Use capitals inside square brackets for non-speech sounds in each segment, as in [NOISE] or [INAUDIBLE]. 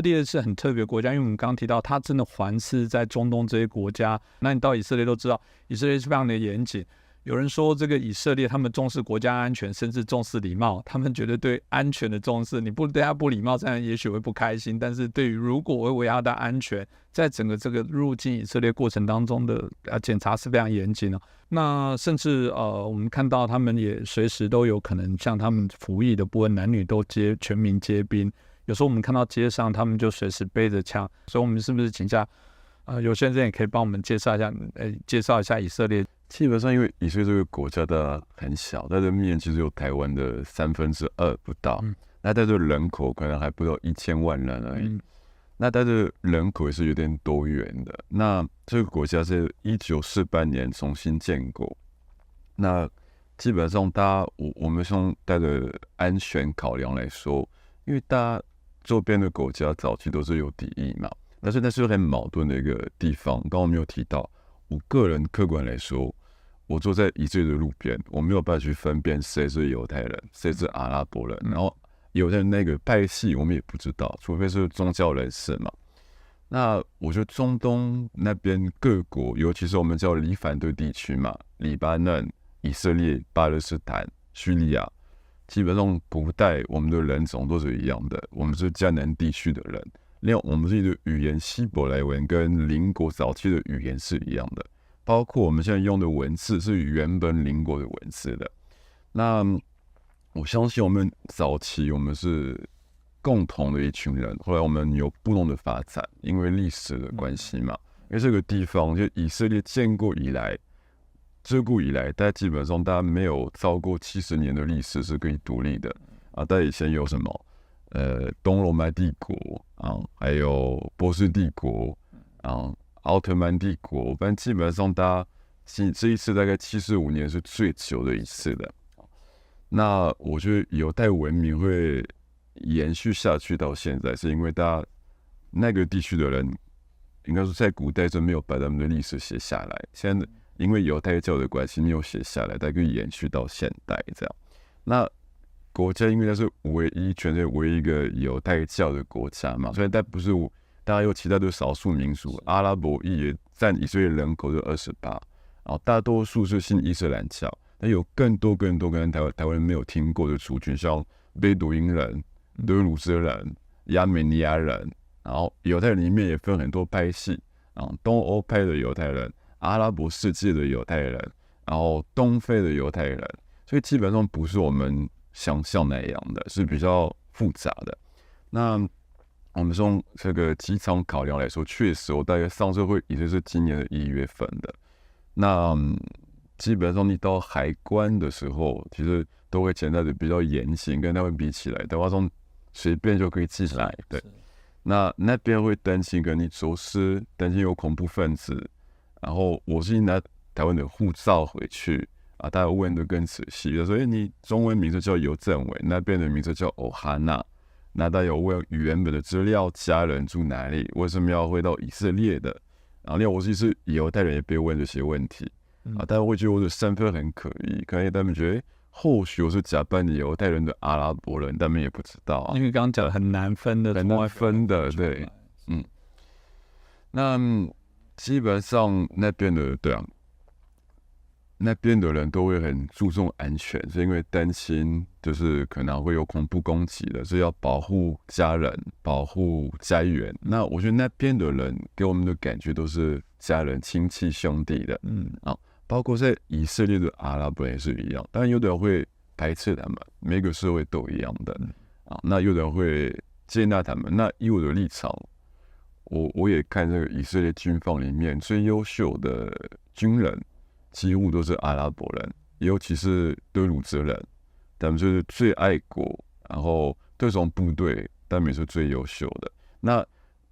以色列是很特别国家，因为我们刚刚提到，它真的环视在中东这些国家。那你到以色列都知道，以色列是非常的严谨。有人说，这个以色列他们重视国家安全，甚至重视礼貌。他们觉得对安全的重视，你不对他不礼貌，这样也许会不开心。但是对于如果维维他的安全，在整个这个入境以色列过程当中的呃检查是非常严谨的。那甚至呃，我们看到他们也随时都有可能像他们服役的部分，男女都接全民皆兵。有时候我们看到街上，他们就随时背着枪。所以，我们是不是请假？呃，有些人也可以帮我们介绍一下，呃，介绍一下以色列。基本上，因为以色列这个国家的很小，它的面积只有台湾的三分之二不到。嗯那它的人口可能还不到一千万人而已。那它的人口也是有点多元的。那这个国家是一九四八年重新建国。那基本上，大家我我们从带着安全考量来说，因为大家周边的国家早期都是有敌意嘛，但是那是很矛盾的一个地方。刚刚我们有提到，我个人客观来说。我坐在以色列的路边，我没有办法去分辨谁是犹太人，谁是阿拉伯人。然后犹太人那个派系，我们也不知道，除非是宗教人士嘛。那我觉得中东那边各国，尤其是我们叫离反对地区嘛，黎巴嫩、以色列、巴勒斯坦、叙利亚，基本上古代我们的人种都是一样的，我们是迦南地区的人。另外，我们自己的语言希伯来文跟邻国早期的语言是一样的。包括我们现在用的文字是原本邻国的文字的，那我相信我们早期我们是共同的一群人，后来我们有不同的发展，因为历史的关系嘛。因为这个地方就以色列建国以来，自古以来，大家基本上大家没有超过七十年的历史是可以独立的啊。但以前有什么呃东罗马帝国啊，还有波斯帝国啊。奥特曼帝国，反正基本上，大家这这一次大概七十五年是最久的一次的。那我觉得犹太文明会延续下去到现在，是因为大家那个地区的人，应该说在古代就没有把他们的历史写下来。现在因为犹太教的关系，没有写下来，它可以延续到现代这样。那国家因为它是唯一全世界唯一一个犹太教的国家嘛，所以它不是。大家有其他的少数民族，阿拉伯裔也占以色列人口的二十八，然后大多数是信伊斯兰教，那有更多更多跟台湾台湾人没有听过的族群，像贝都因人、德鲁兹人、亚美尼亚人，然后犹太人里面也分很多派系，啊，东欧派的犹太人、阿拉伯世界的犹太人，然后东非的犹太人，所以基本上不是我们想象那样的，是比较复杂的。那。我们从这个机场考量来说，确实，我大概上车会也就是今年的一月份的。那基本上你到海关的时候，其实都会潜在的比较严谨，跟他们比起来，的话从随便就可以进来。对，那那边会担心跟你走私，担心有恐怖分子。然后我是拿台湾的护照回去啊，大家问的更仔细，所以你中文名字叫尤正伟，那边的名字叫欧哈娜。那大家有问原本的资料，家人住哪里？为什么要回到以色列的？然后另外我其实犹太人也被问这些问题啊，大家会觉得我的身份很可疑，可能他们觉得或许我是假扮的犹太人的阿拉伯人，他们也不知道啊。因为刚刚讲很难分的，很难分的，对，嗯。那基本上那边的对啊。那边的人都会很注重安全，是因为担心就是可能会有恐怖攻击的，所以要保护家人、保护家园。那我觉得那边的人给我们的感觉都是家人、亲戚、兄弟的，嗯啊，包括在以色列的阿拉伯也是一样。当然有的人会排斥他们，每个社会都一样的啊。那有的人会接纳他们。那以我的立场，我我也看这个以色列军方里面最优秀的军人。几乎都是阿拉伯人，尤其是德鲁兹人，他们就是最爱国，然后特种部队他们也是最优秀的。那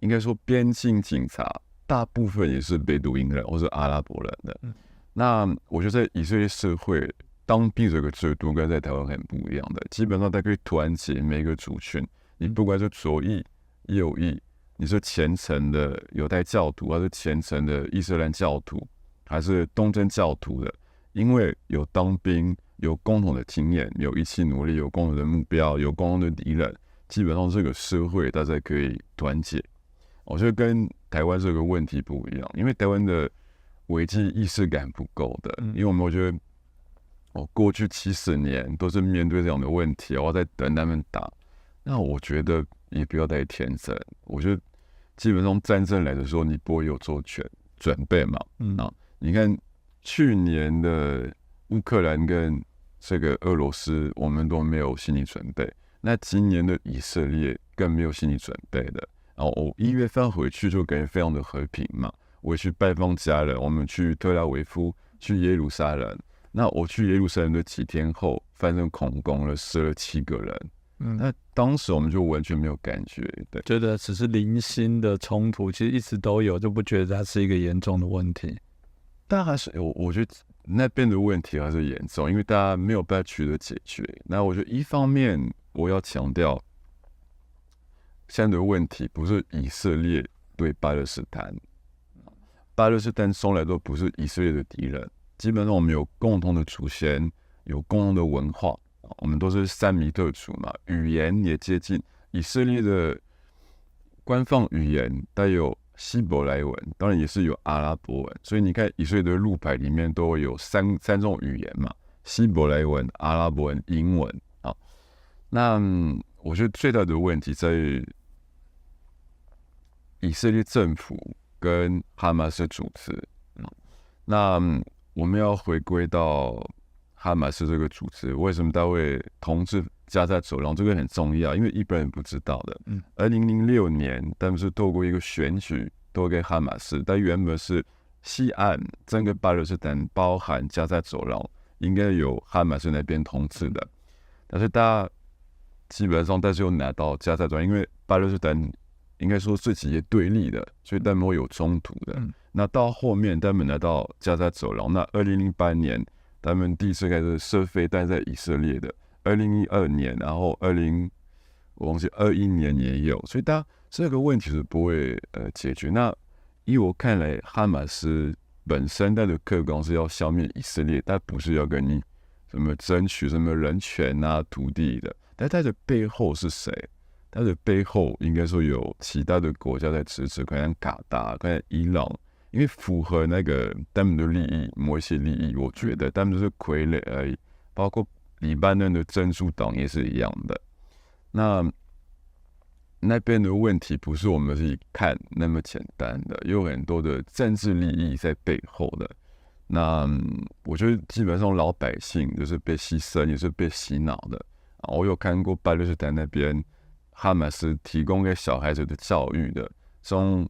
应该说，边境警察大部分也是贝都因人或者阿拉伯人的。那我觉得在以色列社会，当兵这个制度跟在台湾很不一样的，基本上它可以团结每个族群。你不管是左翼、右翼，你是虔诚的犹太教徒，还是虔诚的伊斯兰教徒。还是东正教徒的，因为有当兵，有共同的经验，有一起努力，有共同的目标，有共同的敌人，基本上这个社会大家可以团结。我觉得跟台湾这个问题不一样，因为台湾的危机意识感不够的，因为我们我觉得，我过去七十年都是面对这样的问题，我在等他们打。那我觉得也不要太天真。我觉得基本上战争来的时候，你不会有做全准备嘛？嗯啊，你看去年的乌克兰跟这个俄罗斯，我们都没有心理准备。那今年的以色列更没有心理准备的。然后我一月份回去就感觉非常的和平嘛。我去拜访家人，我们去特拉维夫，去耶路撒冷。那我去耶路撒冷的几天后，发生恐攻了，死了七个人。嗯，那当时我们就完全没有感觉，对，觉得只是零星的冲突，其实一直都有，就不觉得它是一个严重的问题。但还是我我觉得那边的问题还是严重，因为大家没有办法取得解决。那我觉得一方面我要强调，现在的问题不是以色列对巴勒斯坦，巴勒斯坦从来都不是以色列的敌人，基本上我们有共同的祖先，有共同的文化。我们都是三米特族嘛，语言也接近。以色列的官方语言带有希伯来文，当然也是有阿拉伯文。所以你看，以色列的路牌里面都有三三种语言嘛：希伯来文、阿拉伯文、英文。啊，那我觉得最大的问题在于以色列政府跟哈马斯组织。那我们要回归到。哈马斯这个组织为什么他会统治加沙走廊？这个很重要，因为一般人不知道的。嗯，二零零六年他们是透过一个选举投给哈马斯，但原本是西岸整个巴勒斯坦包含加沙走廊应该有哈马斯那边统治的，但是大家基本上但是又拿到加沙走廊，因为巴勒斯坦应该说自己也对立的，所以他们会有冲突的。那到后面他们拿到加沙走廊，那二零零八年。他们第一次开始设飞弹在以色列的，二零一二年，然后二零我忘记二一年也有，所以他这个问题是不会呃解决。那依我看来，哈马斯本身它的客观是要消灭以色列，但不是要跟你什么争取什么人权啊、土地的。但它的背后是谁？它的背后应该说有其他的国家在支持，可能卡达，可能伊朗。因为符合那个他们的利益，某一些利益，我觉得他们就是傀儡而已。包括黎巴嫩的珍珠党也是一样的。那那边的问题不是我们自己看那么简单的，有很多的政治利益在背后的。那我觉得基本上老百姓就是被牺牲，也是被洗脑的。我有看过巴勒斯坦那边哈马斯提供给小孩子的教育的，从。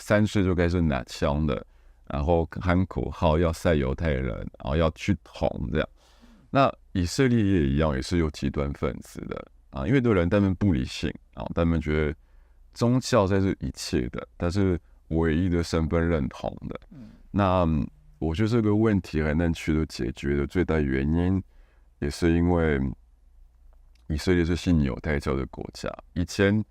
三岁就开始拿枪的，然后喊口号要塞犹太人，然后要去捅这样。那以色列也一样，也是有极端分子的啊，因为有人他们不理性啊，他们觉得宗教才是一切的，但是唯一的身份认同的。那我觉得这个问题很难取得解决的最大原因，也是因为以色列是信犹太教的国家，以前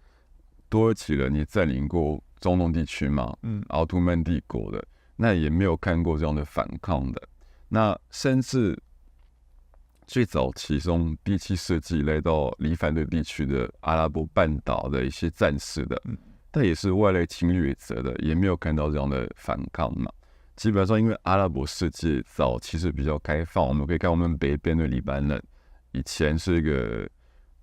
土耳其人也占领过。中东地区嘛，嗯，奥图曼帝国的，那也没有看过这样的反抗的。那甚至最早期从第七世纪来到黎凡的地区的阿拉伯半岛的一些战士的，嗯但也是外来侵略者的，也没有看到这样的反抗嘛。基本上，因为阿拉伯世界早期是比较开放，我们可以看我们北边的黎巴嫩，以前是一个。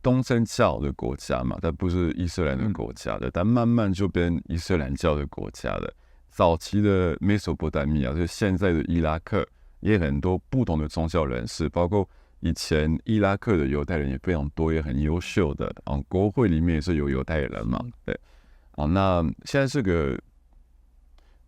东正教的国家嘛，它不是伊斯兰的国家的，但慢慢就变伊斯兰教的国家了。早期的美索不达米亚，就是现在的伊拉克，也很多不同的宗教人士，包括以前伊拉克的犹太人也非常多，也很优秀的啊。国会里面也是有犹太人嘛，对啊。那现在这个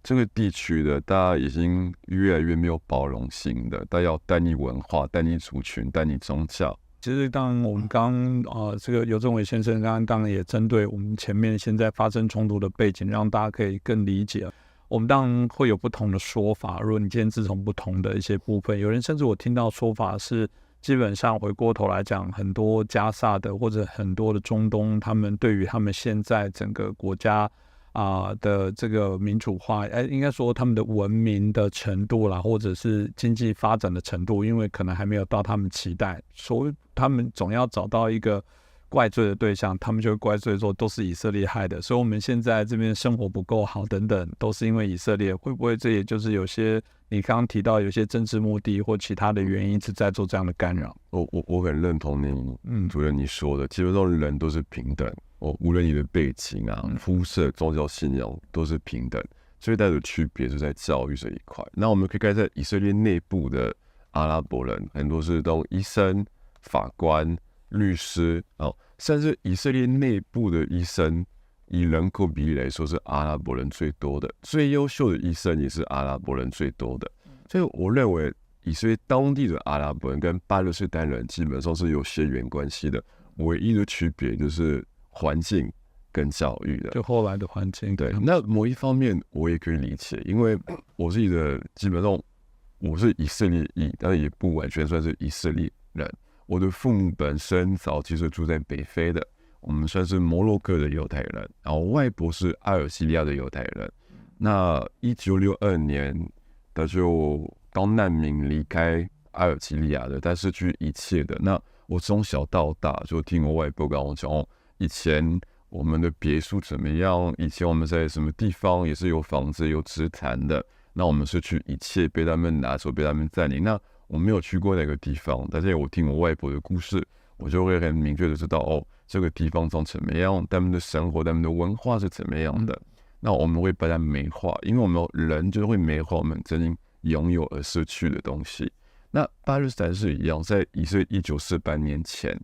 这个地区的，大家已经越来越没有包容性的，大家要单一文化、单一族群、单一宗教。其实，当我们刚啊，这个尤政伟先生刚刚当然也针对我们前面现在发生冲突的背景，让大家可以更理解。我们当然会有不同的说法。如果你今天自从不同的一些部分，有人甚至我听到说法是，基本上回过头来讲，很多加萨的或者很多的中东，他们对于他们现在整个国家。啊的这个民主化，哎，应该说他们的文明的程度啦，或者是经济发展的程度，因为可能还没有到他们期待，所以他们总要找到一个怪罪的对象，他们就会怪罪说都是以色列害的，所以我们现在这边生活不够好等等，都是因为以色列。会不会这也就是有些你刚刚提到有些政治目的或其他的原因是在做这样的干扰？我我我很认同你，嗯，主任你说的，基本上人都是平等，哦，无论你的背景啊、肤色、宗教信仰都是平等，最大的区别是在教育这一块。那我们可以看在以色列内部的阿拉伯人，很多是当医生、法官。律师哦，甚至以色列内部的医生，以人口比例来说是阿拉伯人最多的，最优秀的医生也是阿拉伯人最多的。所以我认为以色列当地的阿拉伯人跟巴勒斯坦人基本上是有血缘关系的，唯一的区别就是环境跟教育的。就后来的环境对。那某一方面我也可以理解，因为 [COUGHS] 我自己的基本上我是以色列裔，但也不完全算是以色列人。我的父母本身早期是住在北非的，我们算是摩洛哥的犹太人，然后外婆是阿尔及利亚的犹太人。那一九六二年，他就当难民离开阿尔及利亚的，但失去一切的。那我从小到大就听我外婆跟我讲，以前我们的别墅怎么样？以前我们在什么地方也是有房子有资产的。那我们失去一切，被他们拿走，被他们占领。那我没有去过那个地方，但是我听我外婆的故事，我就会很明确的知道哦，这个地方长怎么样，他们的生活、他们的文化是怎么样的。那我们会把它美化，因为我们人就是会美化我们曾经拥有而失去的东西。那巴勒斯坦是一样，在以色列一九四八年前，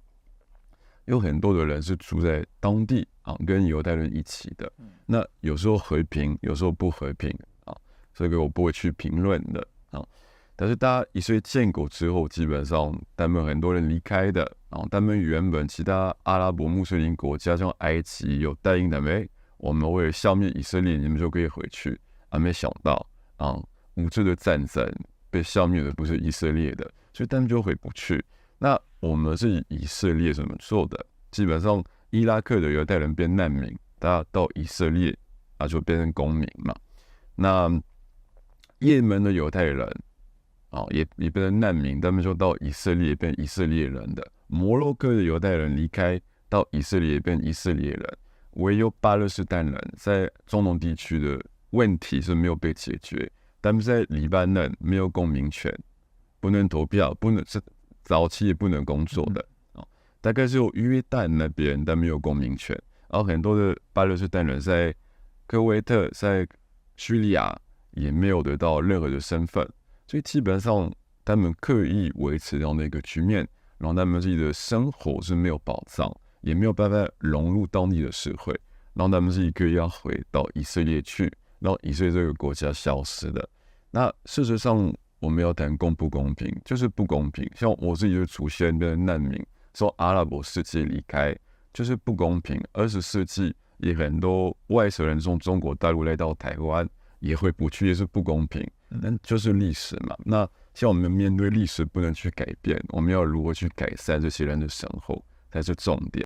有很多的人是住在当地啊，跟犹太人一起的。那有时候和平，有时候不和平啊，这个我不会去评论的啊。但是，大家以色列建国之后，基本上他们很多人离开的，啊他们原本其他阿拉伯穆斯林国家，像埃及有答应他们，我们为了消灭以色列，你们就可以回去。啊，没想到啊，无知的战争被消灭的不是以色列的，所以他们就回不去。那我们是以色列怎么做的？基本上，伊拉克的犹太人变难民，大家到以色列啊，就变成公民嘛。那也门的犹太人。啊，也也变成难民，他们就到以色列变以色列人的。摩洛哥的犹太人离开到以色列变以色列人，唯有巴勒斯坦人在中东地区的问题是没有被解决。他们在黎巴嫩没有公民权，不能投票，不能是早期也不能工作的哦。大概是有约旦那边，但没有公民权。然后很多的巴勒斯坦人在科威特、在叙利亚也没有得到任何的身份。所以基本上，他们刻意维持这样的一个局面，然后他们自己的生活是没有保障，也没有办法融入当地的社会，然后他们是一个要回到以色列去，然后以色列这个国家消失的。那事实上，我们要谈公不公平，就是不公平。像我自己的祖先的难民，从阿拉伯世界离开，就是不公平。二十世纪也很多外省人从中国大陆来到台湾，也会不去，也是不公平。那就是历史嘛。那像我们面对历史不能去改变，我们要如何去改善这些人的生活才是重点。